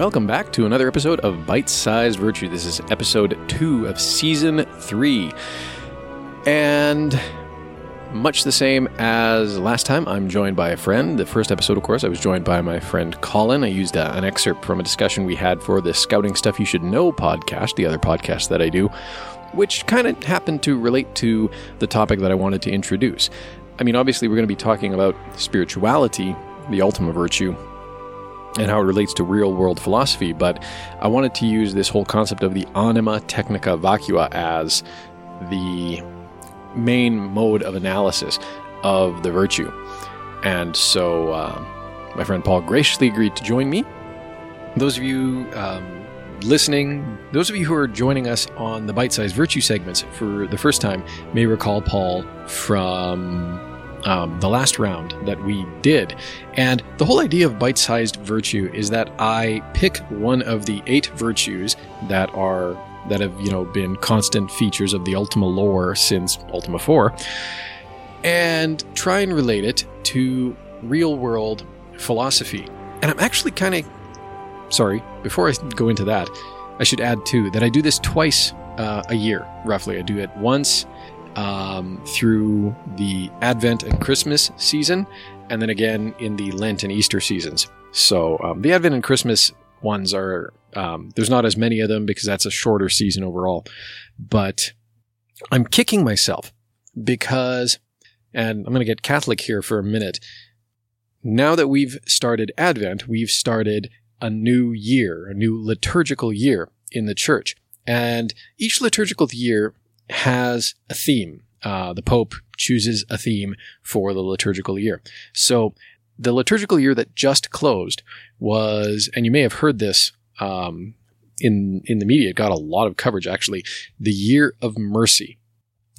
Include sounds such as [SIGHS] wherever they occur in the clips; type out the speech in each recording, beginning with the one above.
welcome back to another episode of Bite Sized Virtue. This is episode two of season three. And much the same as last time, I'm joined by a friend. The first episode, of course, I was joined by my friend Colin. I used uh, an excerpt from a discussion we had for the Scouting Stuff You Should Know podcast, the other podcast that I do, which kind of happened to relate to the topic that I wanted to introduce. I mean, obviously, we're going to be talking about spirituality, the ultimate virtue, and how it relates to real world philosophy, but I wanted to use this whole concept of the anima technica vacua as the main mode of analysis of the virtue. And so uh, my friend Paul graciously agreed to join me. Those of you um, listening, those of you who are joining us on the bite sized virtue segments for the first time may recall Paul from um, the last round that we did. And the whole idea of bite sized virtue is that I pick one of the eight virtues that are that have you know been constant features of the Ultima lore since Ultima 4 and try and relate it to real world philosophy. And I'm actually kind of sorry, before I go into that, I should add too that I do this twice uh, a year, roughly. I do it once um, through the Advent and Christmas season, and then again in the Lent and Easter seasons. So um, the Advent and Christmas ones are um, there's not as many of them because that's a shorter season overall. But I'm kicking myself because, and I'm going to get Catholic here for a minute. Now that we've started Advent, we've started a new year, a new liturgical year in the church. And each liturgical year has a theme. Uh, the Pope chooses a theme for the liturgical year. So the liturgical year that just closed was, and you may have heard this um, in in the media. Got a lot of coverage actually. The Year of Mercy.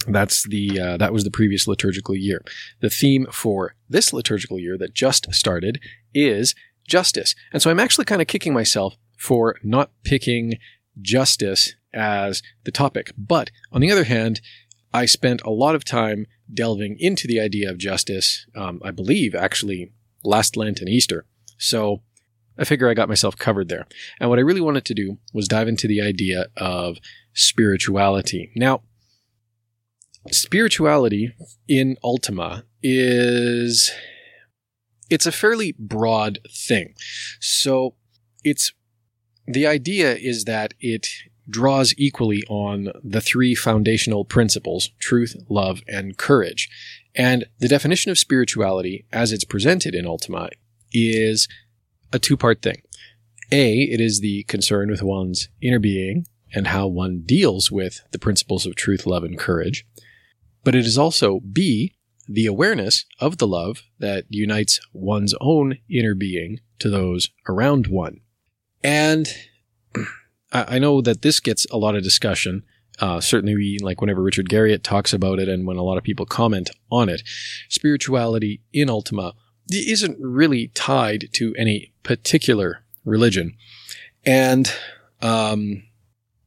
That's the uh, that was the previous liturgical year. The theme for this liturgical year that just started is justice, and so I'm actually kind of kicking myself for not picking justice as the topic. But on the other hand, I spent a lot of time delving into the idea of justice. Um, I believe actually last Lent and Easter. So I figure I got myself covered there. And what I really wanted to do was dive into the idea of spirituality. Now, spirituality in Ultima is it's a fairly broad thing. So it's the idea is that it draws equally on the three foundational principles truth, love, and courage. And the definition of spirituality, as it's presented in Ultima, is a two part thing. A, it is the concern with one's inner being and how one deals with the principles of truth, love, and courage. But it is also B, the awareness of the love that unites one's own inner being to those around one. And I know that this gets a lot of discussion. Uh, certainly, we, like whenever Richard Garriott talks about it and when a lot of people comment on it, spirituality in Ultima isn't really tied to any particular religion and um,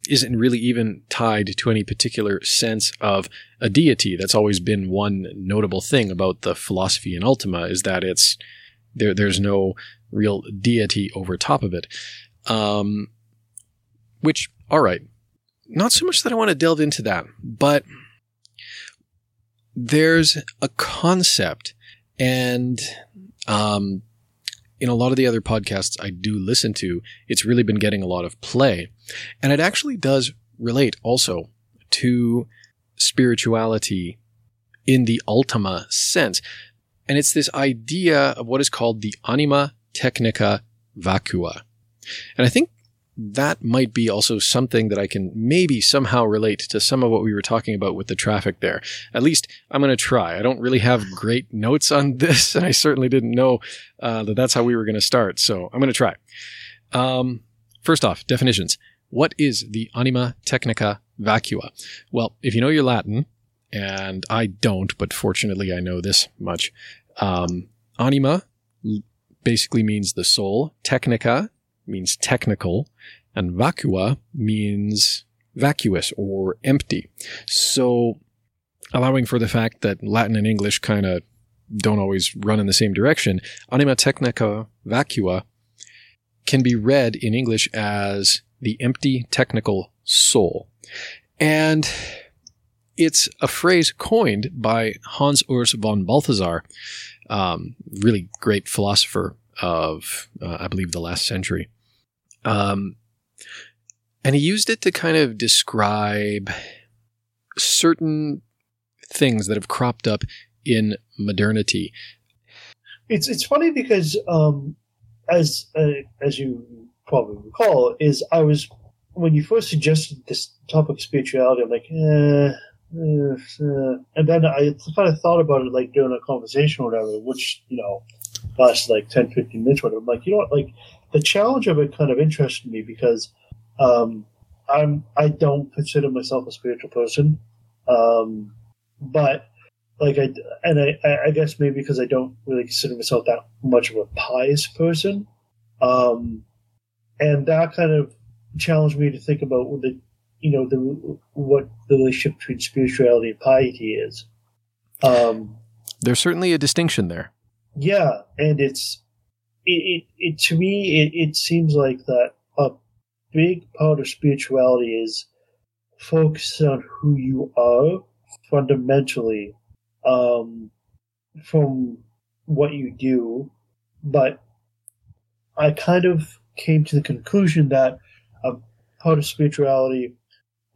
isn't really even tied to any particular sense of a deity. That's always been one notable thing about the philosophy in Ultima is that it's there. There's no real deity over top of it. Um, which, all right, not so much that I want to delve into that, but there's a concept and um, in a lot of the other podcasts I do listen to, it's really been getting a lot of play. And it actually does relate also to spirituality in the ultima sense. And it's this idea of what is called the anima technica vacua. And I think that might be also something that I can maybe somehow relate to some of what we were talking about with the traffic there. At least I'm going to try. I don't really have great notes on [LAUGHS] this, and I certainly didn't know uh, that that's how we were going to start. So I'm going to try. Um, first off, definitions. What is the anima technica vacua? Well, if you know your Latin, and I don't, but fortunately I know this much, um, anima basically means the soul. Technica means technical, and vacua means vacuous or empty. So, allowing for the fact that Latin and English kind of don't always run in the same direction, anima technica vacua can be read in English as the empty technical soul. And it's a phrase coined by Hans Urs von Balthasar, um, really great philosopher of, uh, I believe, the last century. Um, and he used it to kind of describe certain things that have cropped up in modernity. It's it's funny because um, as uh, as you probably recall, is I was when you first suggested this topic of spirituality, I'm like, eh, and then I kind of thought about it like during a conversation or whatever, which you know lasts like 10, 15 minutes. Or whatever. I'm like, you know what, like the challenge of it kind of interested me because um, I'm I don't consider myself a spiritual person, um, but like I and I, I guess maybe because I don't really consider myself that much of a pious person, um, and that kind of challenged me to think about the you know the what the relationship between spirituality and piety is. Um, There's certainly a distinction there. Yeah, and it's it, it, it to me it, it seems like that a big part of spirituality is focus on who you are fundamentally um, from what you do, but I kind of came to the conclusion that a part of spirituality,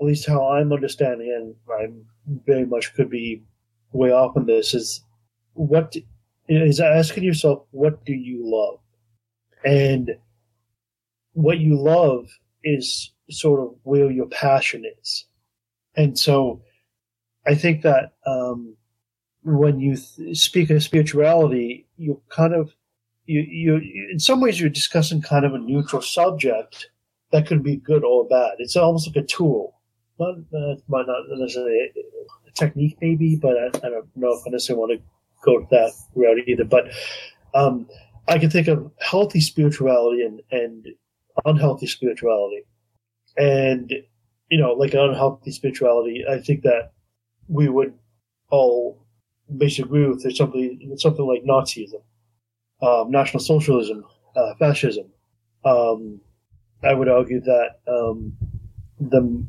at least how I'm understanding, and I very much could be way off on this, is what is asking yourself, what do you love? And what you love is sort of where your passion is. And so I think that um, when you th- speak of spirituality, you kind of you, you in some ways you're discussing kind of a neutral subject that could be good or bad. It's almost like a tool, not uh, might not necessarily a technique maybe, but I, I, don't know if I necessarily want to go that route either. But um, I can think of healthy spirituality and and unhealthy spirituality, and you know, like unhealthy spirituality. I think that we would all basically agree with there's something something like Nazism, um, National Socialism, uh, fascism. Um, I would argue that um, the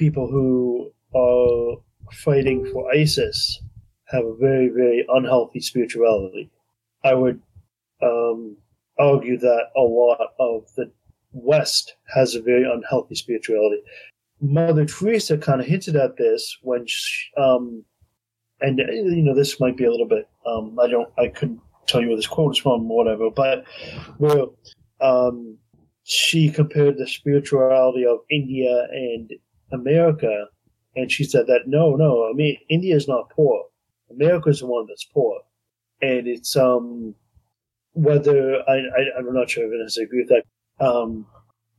people who are fighting for ISIS have a very, very unhealthy spirituality. I would um, argue that a lot of the West has a very unhealthy spirituality. Mother Teresa kind of hinted at this when, she, um, and you know, this might be a little bit. Um, I don't. I couldn't tell you where this quote is from, or whatever. But where um, she compared the spirituality of India and America, and she said that no, no, I mean India is not poor. America is the one that's poor, and it's um whether I, I am not sure if I agree with that, um,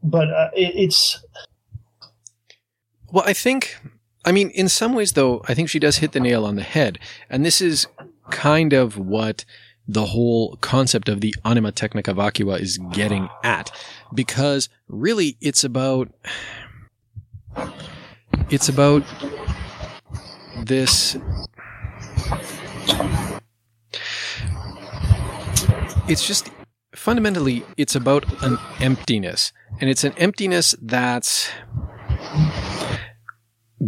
but uh, it, it's well, I think. I mean, in some ways, though, I think she does hit the nail on the head. And this is kind of what the whole concept of the anima technica vacua is getting at. Because really, it's about, it's about this, it's just fundamentally, it's about an emptiness. And it's an emptiness that's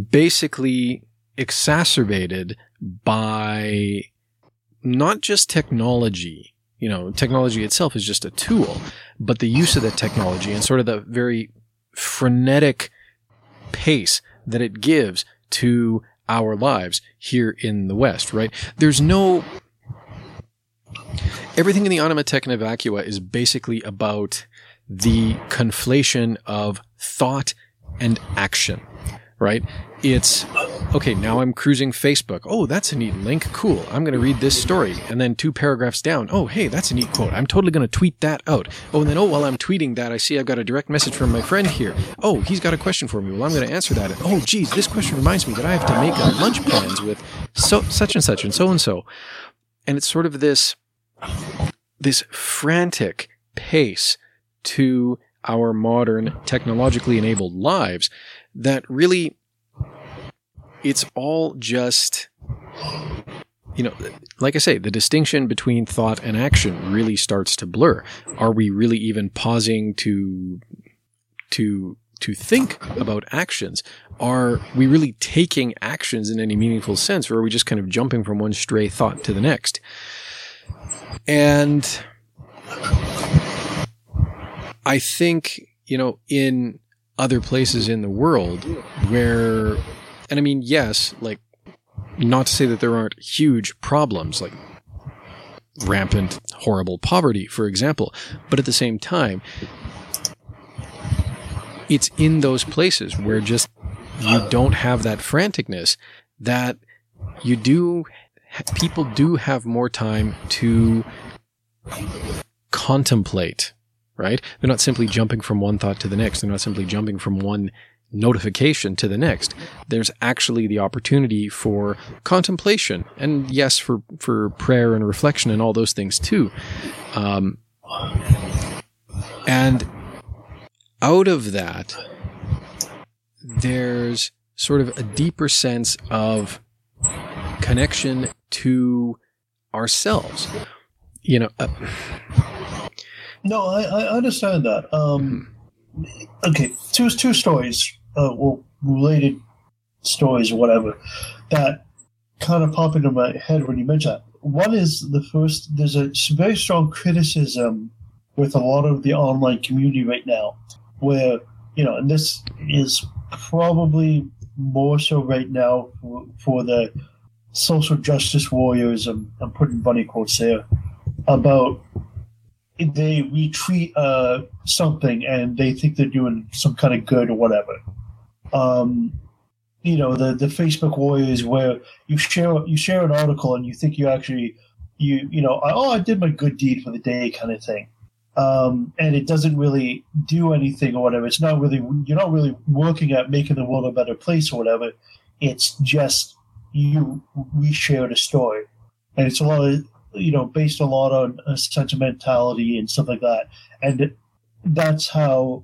basically exacerbated by not just technology. You know, technology itself is just a tool, but the use of that technology and sort of the very frenetic pace that it gives to our lives here in the West, right? There's no. Everything in the Anima Technica Vacua is basically about the conflation of thought and action right? It's okay. Now I'm cruising Facebook. Oh, that's a neat link. Cool. I'm going to read this story. And then two paragraphs down. Oh, hey, that's a neat quote. I'm totally going to tweet that out. Oh, and then, oh, while I'm tweeting that, I see I've got a direct message from my friend here. Oh, he's got a question for me. Well, I'm going to answer that. Oh, geez, this question reminds me that I have to make a lunch plans with so, such and such and so and so. And it's sort of this, this frantic pace to our modern technologically enabled lives that really it's all just you know, like I say, the distinction between thought and action really starts to blur. Are we really even pausing to to to think about actions? Are we really taking actions in any meaningful sense, or are we just kind of jumping from one stray thought to the next? And I think, you know, in other places in the world where, and I mean, yes, like, not to say that there aren't huge problems, like rampant, horrible poverty, for example, but at the same time, it's in those places where just you don't have that franticness that you do people do have more time to contemplate right? They're not simply jumping from one thought to the next. They're not simply jumping from one notification to the next there's actually the opportunity for contemplation and yes for for prayer and reflection and all those things too um, and out of that, there's sort of a deeper sense of connection to ourselves. You know. Uh, no, I, I understand that. Um, okay, two two stories, uh, well, related stories or whatever, that kind of pop into my head when you mention that. One is the first. There's a very strong criticism with a lot of the online community right now where you know, and this is probably more so right now for, for the social justice warriors. I'm, I'm putting bunny quotes there about they retweet uh, something and they think they're doing some kind of good or whatever. Um, you know, the the Facebook warriors where you share you share an article and you think you actually you you know oh I did my good deed for the day kind of thing um, and it doesn't really do anything or whatever. It's not really you're not really working at making the world a better place or whatever. It's just you we shared a story, and it's a lot of you know based a lot on sentimentality and stuff like that, and that's how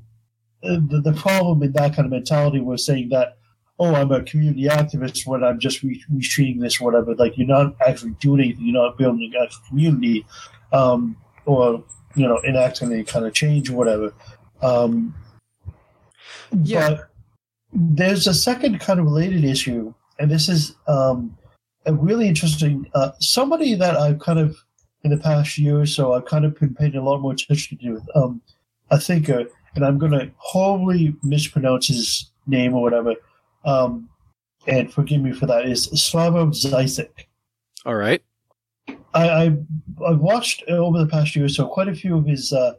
the, the problem in that kind of mentality was saying that oh, I'm a community activist when I'm just re- retreating this or whatever. Like you're not actually doing anything. You're not building a community, um, or you know enact any kind of change or whatever. Um, yeah. But there's a second kind of related issue, and this is um, a really interesting. Uh, somebody that I've kind of in the past year or so, I've kind of been paying a lot more attention to. Um, I think a thinker, and I'm going to horribly mispronounce his name or whatever. Um, and forgive me for that. Is Slavoj Zizek. All right. I, I I've watched over the past year or so quite a few of his uh,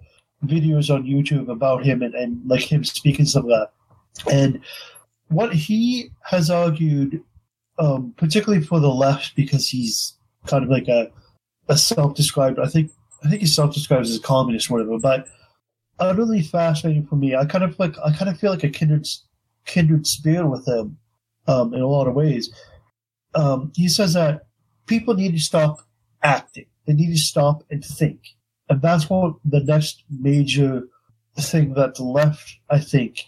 videos on YouTube about him and, and like him speaking some of that. And what he has argued, um, particularly for the left, because he's kind of like a, a self-described. I think I think he self-describes as a communist, or whatever. But utterly fascinating for me. I kind of like I kind of feel like a kindred kindred spirit with him um, in a lot of ways. Um, he says that people need to stop acting. They need to stop and think. And that's what the next major thing that the left, I think,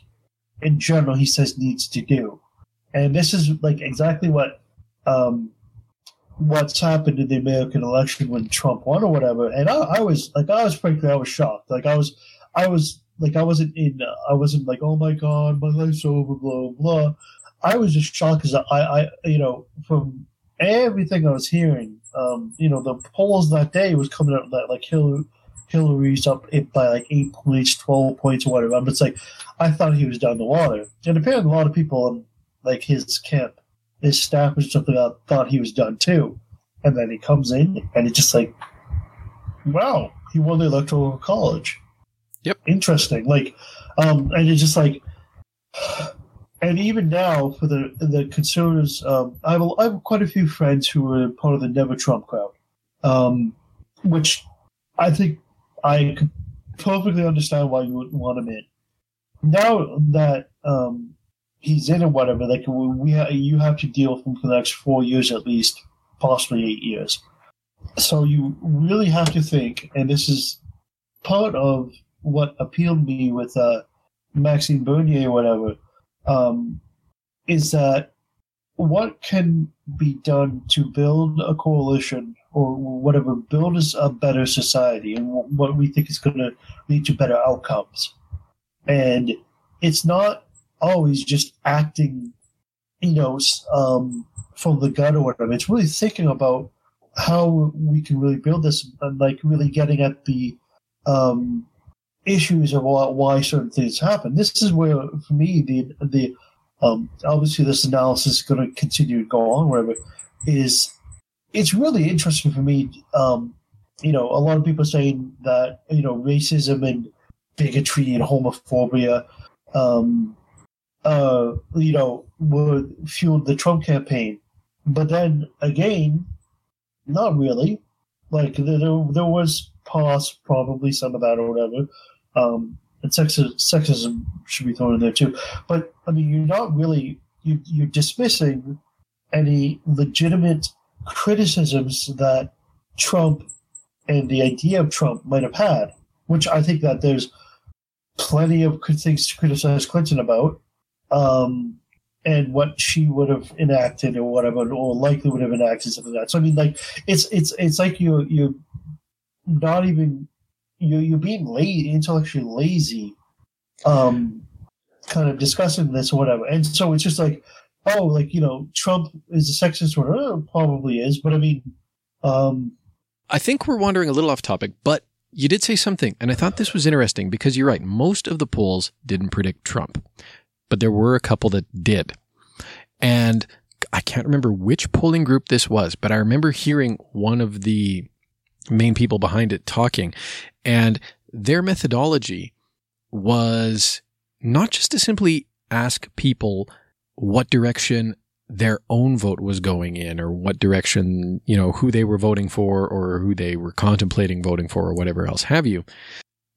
in general, he says needs to do. And this is like exactly what um, what's happened in the American election when Trump won or whatever. And I, I was like, I was frankly, I was shocked. Like I was, I was like, I wasn't in, I wasn't like, oh my god, my life's over, blah blah. I was just shocked because I, I, you know, from everything I was hearing, um, you know, the polls that day was coming out that like Hillary, Hillary's up by like eight points, twelve points, or whatever. But it's like I thought he was down the water, and apparently a lot of people in like his camp, his staff was something that thought he was done too. And then he comes in, and it's just like, wow, he won the electoral college. Yep, interesting. Like, um, and it's just like and even now for the the conservatives, um, I, have have quite a few friends who are part of the Never Trump crowd, um, which I think I perfectly understand why you wouldn't want him in. Now that um, he's in or whatever, like we ha- you have to deal with him for the next four years at least, possibly eight years. So you really have to think, and this is part of what appealed me with uh, Maxime Bernier or whatever um, is that what can be done to build a coalition or whatever, build us a better society and what we think is going to lead to better outcomes. And it's not always just acting, you know, um, from the gut or whatever. It's really thinking about how we can really build this and like really getting at the um, issues of why certain things happen. This is where, for me, the the um, obviously this analysis is going to continue to go on. Whatever is, it's really interesting for me. Um, you know, a lot of people saying that you know racism and bigotry and homophobia, um, uh, you know, would fuel the Trump campaign. But then again, not really. Like there, there was past probably some of that or whatever. Um, and sexism, should be thrown in there too. But I mean, you're not really you, you're dismissing any legitimate criticisms that Trump and the idea of Trump might have had, which I think that there's plenty of good things to criticize Clinton about, um, and what she would have enacted or whatever, or likely would have enacted something like that. So I mean, like it's it's it's like you you're not even you you're being lazy, intellectually lazy, um, kind of discussing this or whatever. And so it's just like, oh, like you know, Trump is a sexist or uh, probably is, but I mean, um, I think we're wandering a little off topic, but you did say something, and I thought this was interesting because you're right. Most of the polls didn't predict Trump, but there were a couple that did. And I can't remember which polling group this was, but I remember hearing one of the main people behind it talking. And their methodology was not just to simply ask people what direction their own vote was going in or what direction, you know, who they were voting for or who they were contemplating voting for or whatever else have you.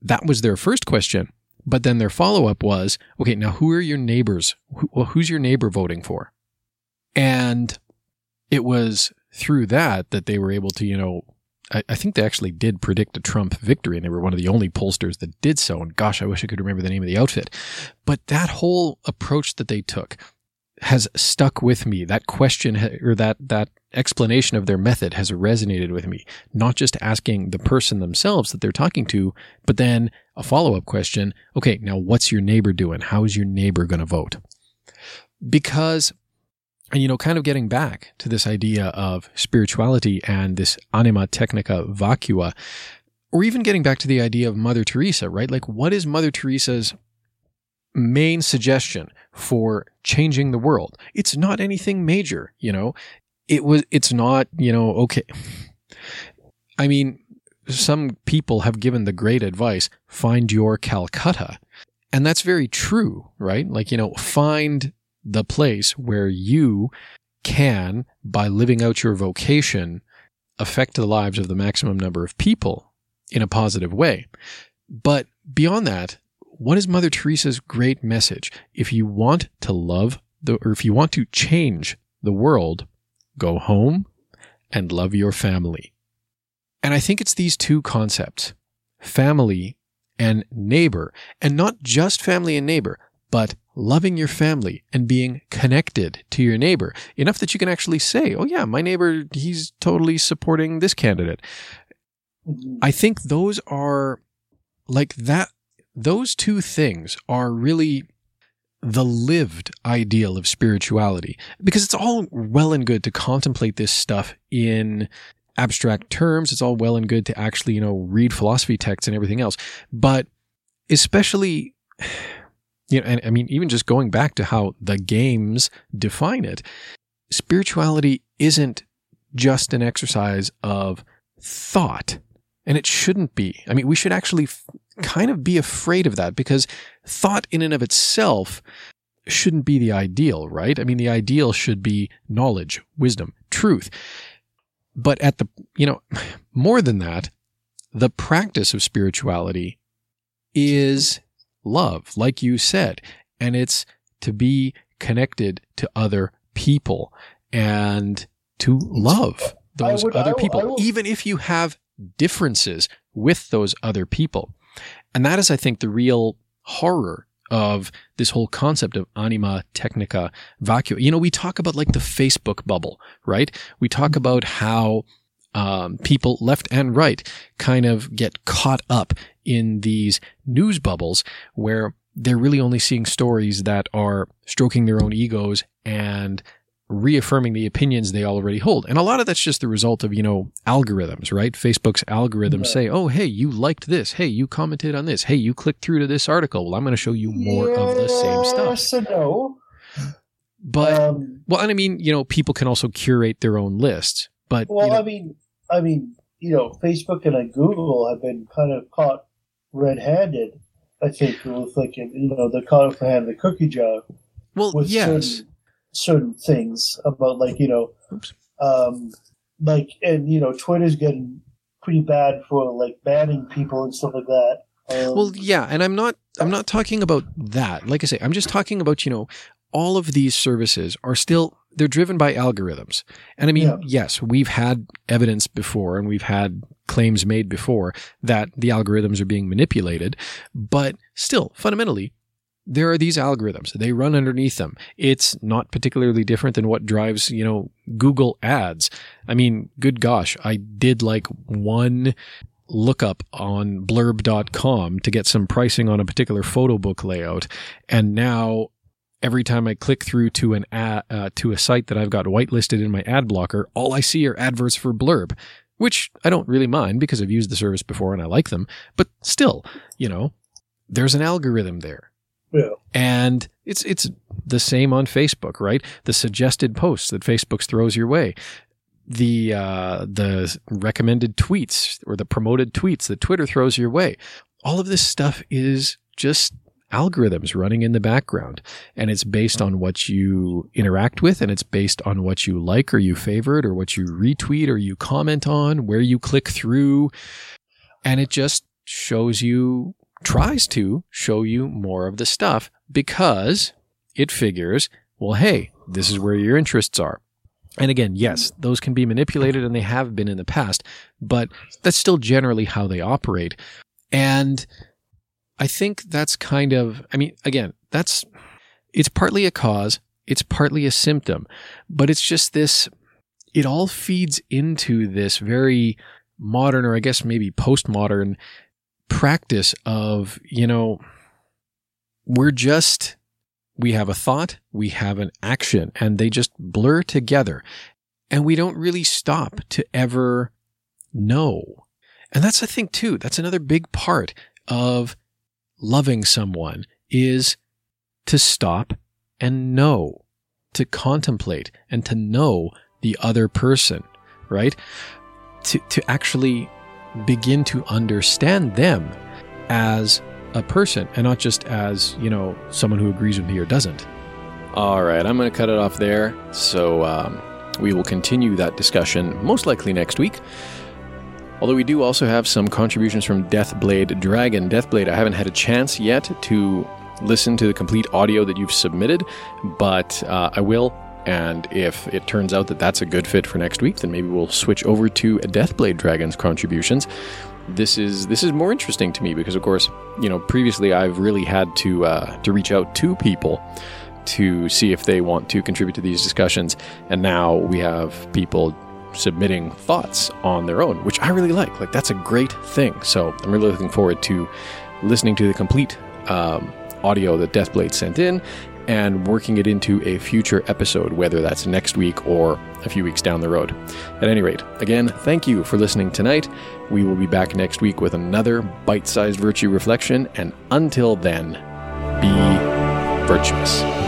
That was their first question. But then their follow up was, okay, now who are your neighbors? Who, well, who's your neighbor voting for? And it was through that that they were able to, you know, I, I, think they actually did predict a Trump victory, and they were one of the only pollsters that did so. And gosh, I wish I could remember the name of the outfit. But that whole approach that they took has stuck with me. That question or that that explanation of their method has resonated with me. Not just asking the person themselves that they're talking to, but then a follow up question. Okay, now what's your neighbor doing? How is your neighbor going to vote? Because and you know, kind of getting back to this idea of spirituality and this anima technica vacua, or even getting back to the idea of Mother Teresa, right? Like, what is Mother Teresa's main suggestion for changing the world? It's not anything major, you know. It was. It's not, you know. Okay. [SIGHS] I mean, some people have given the great advice: find your Calcutta, and that's very true, right? Like, you know, find the place where you can, by living out your vocation, affect the lives of the maximum number of people in a positive way. But beyond that, what is Mother Teresa's great message? If you want to love the, or if you want to change the world, go home and love your family. And I think it's these two concepts, family and neighbor, and not just family and neighbor, but loving your family and being connected to your neighbor enough that you can actually say, oh, yeah, my neighbor, he's totally supporting this candidate. I think those are like that, those two things are really the lived ideal of spirituality because it's all well and good to contemplate this stuff in abstract terms. It's all well and good to actually, you know, read philosophy texts and everything else. But especially, you know, and I mean, even just going back to how the games define it, spirituality isn't just an exercise of thought. And it shouldn't be. I mean, we should actually f- kind of be afraid of that because thought in and of itself shouldn't be the ideal, right? I mean, the ideal should be knowledge, wisdom, truth. But at the, you know, [SIGHS] more than that, the practice of spirituality is love, like you said. And it's to be connected to other people and to love those would, other people, even if you have differences with those other people. And that is, I think, the real horror of this whole concept of anima technica vacua. You know, we talk about like the Facebook bubble, right? We talk about how um, people left and right kind of get caught up in these news bubbles where they're really only seeing stories that are stroking their own egos and reaffirming the opinions they already hold. And a lot of that's just the result of, you know, algorithms, right? Facebook's algorithms right. say, oh, hey, you liked this. Hey, you commented on this. Hey, you clicked through to this article. Well, I'm going to show you more yes of the same stuff. Yes and no. But, um, well, and I mean, you know, people can also curate their own lists. But, well, you know, I mean, I mean, you know, Facebook and Google have been kind of caught red-handed. I think with like you know the caught hand the cookie jar. Well, with yes. Certain, certain things about like you know, um, like and you know Twitter's getting pretty bad for like banning people and stuff like that. Um, well, yeah, and I'm not I'm not talking about that. Like I say, I'm just talking about you know all of these services are still they're driven by algorithms. And I mean, yeah. yes, we've had evidence before and we've had claims made before that the algorithms are being manipulated, but still fundamentally there are these algorithms. They run underneath them. It's not particularly different than what drives, you know, Google ads. I mean, good gosh, I did like one lookup on blurb.com to get some pricing on a particular photo book layout. And now every time I click through to an ad, uh, to a site that I've got whitelisted in my ad blocker, all I see are adverts for Blurb, which I don't really mind because I've used the service before and I like them. But still, you know, there's an algorithm there. Yeah. And it's it's the same on Facebook, right? The suggested posts that Facebook throws your way, the uh, the recommended tweets or the promoted tweets that Twitter throws your way. All of this stuff is just algorithms running in the background and it's based on what you interact with and it's based on what you like or you favorite or what you retweet or you comment on, where you click through. And it just shows you, tries to show you more of the stuff because it figures, well, hey, this is where your interests are. And again, yes, those can be manipulated and they have been in the past, but that's still generally how they operate. And I think that's kind of, I mean, again, that's, it's partly a cause, it's partly a symptom, but it's just this, it all feeds into this very modern, or I guess maybe postmodern practice of, you know, we're just, we have a thought, we have an action, and they just blur together. And we don't really stop to ever know. And that's, I think, too, that's another big part of loving someone is to stop and know, to contemplate and to know the other person, right? To, to actually begin to understand them as a person and not just as, you know, someone who agrees with me or doesn't. All right, I'm going to cut it off there. So um, we will continue that discussion most likely next week. Although we do also have some contributions from Deathblade Dragon. Deathblade, I haven't had a chance yet to listen to the complete audio that you've submitted, but uh, I will. And if it turns out that that's a good fit for next week, then maybe we'll switch over to Deathblade Dragon's contributions. This is this is more interesting to me because, of course, you know, previously I've really had to uh, to reach out to people to see if they want to contribute to these discussions, and now we have people submitting thoughts on their own, which I really like. Like, that's a great thing. So I'm really looking forward to listening to the complete um, audio that Deathblade sent in and working it into a future episode, whether that's next week or a few weeks down the road. At any rate, again, thank you for listening tonight. We will be back next week with another bite sized virtue reflection, and until then, be virtuous.